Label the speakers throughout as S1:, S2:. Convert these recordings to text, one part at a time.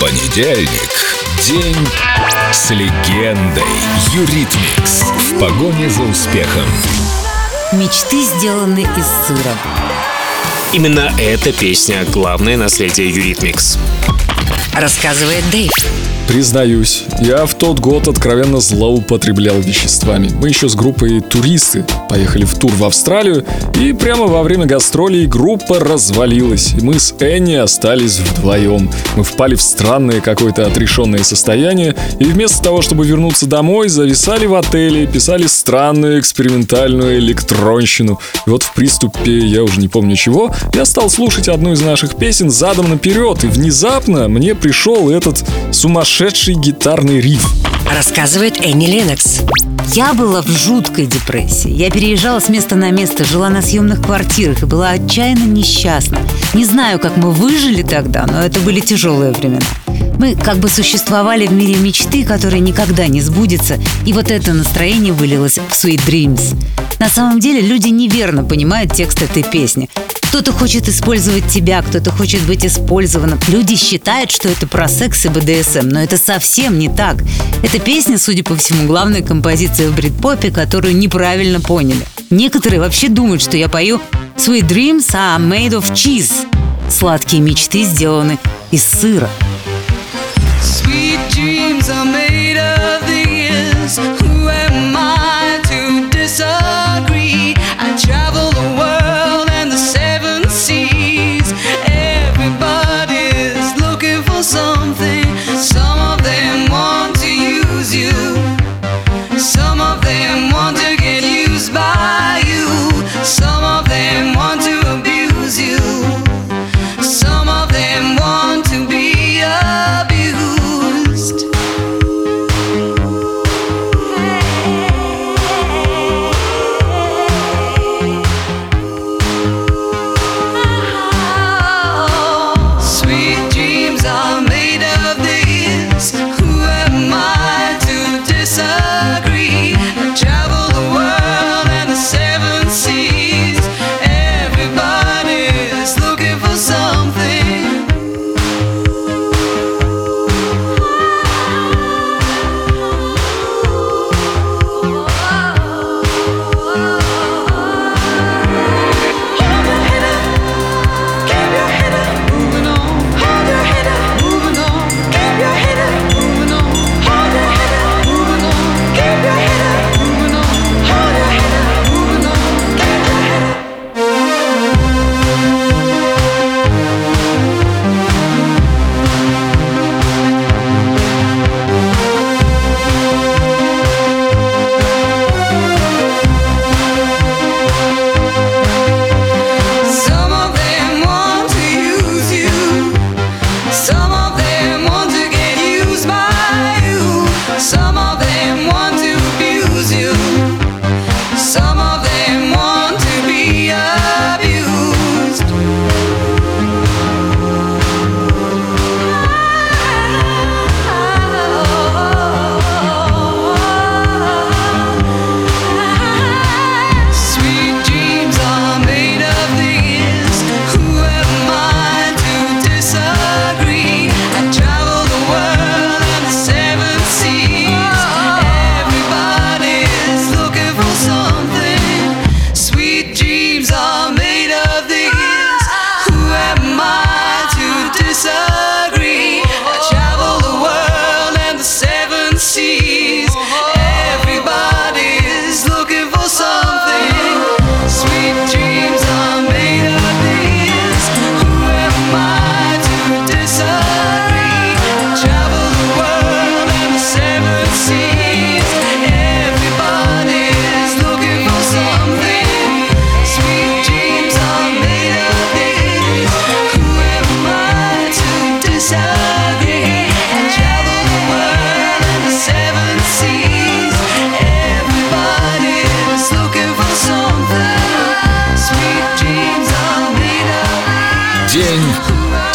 S1: Понедельник. День с легендой. Юритмикс. В погоне за успехом.
S2: Мечты сделаны из сыра.
S3: Именно эта песня — главное наследие Юритмикс.
S2: Рассказывает Дэйв.
S4: Признаюсь, я в тот год откровенно злоупотреблял веществами. Мы еще с группой «Туристы» поехали в тур в Австралию, и прямо во время гастролей группа развалилась, и мы с Энни остались вдвоем. Мы впали в странное какое-то отрешенное состояние, и вместо того, чтобы вернуться домой, зависали в отеле, писали странную экспериментальную электронщину. И вот в приступе, я уже не помню чего, я стал слушать одну из наших песен задом наперед, и внезапно мне пришел этот сумасшедший сумасшедший гитарный риф.
S2: Рассказывает Энни Ленокс. Я была в жуткой депрессии. Я переезжала с места на место, жила на съемных квартирах и была отчаянно несчастна. Не знаю, как мы выжили тогда, но это были тяжелые времена. Мы как бы существовали в мире мечты, которая никогда не сбудется, и вот это настроение вылилось в Sweet Dreams. На самом деле люди неверно понимают текст этой песни. Кто-то хочет использовать тебя, кто-то хочет быть использованным. Люди считают, что это про секс и БДСМ, но это совсем не так. Эта песня, судя по всему, главная композиция в брит-попе, которую неправильно поняли. Некоторые вообще думают, что я пою «Sweet dreams are made of cheese». Сладкие мечты сделаны из сыра. Sweet dreams are made of. Who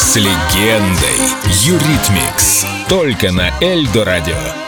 S1: с легендой. Юритмикс. Только на Эльдо радио.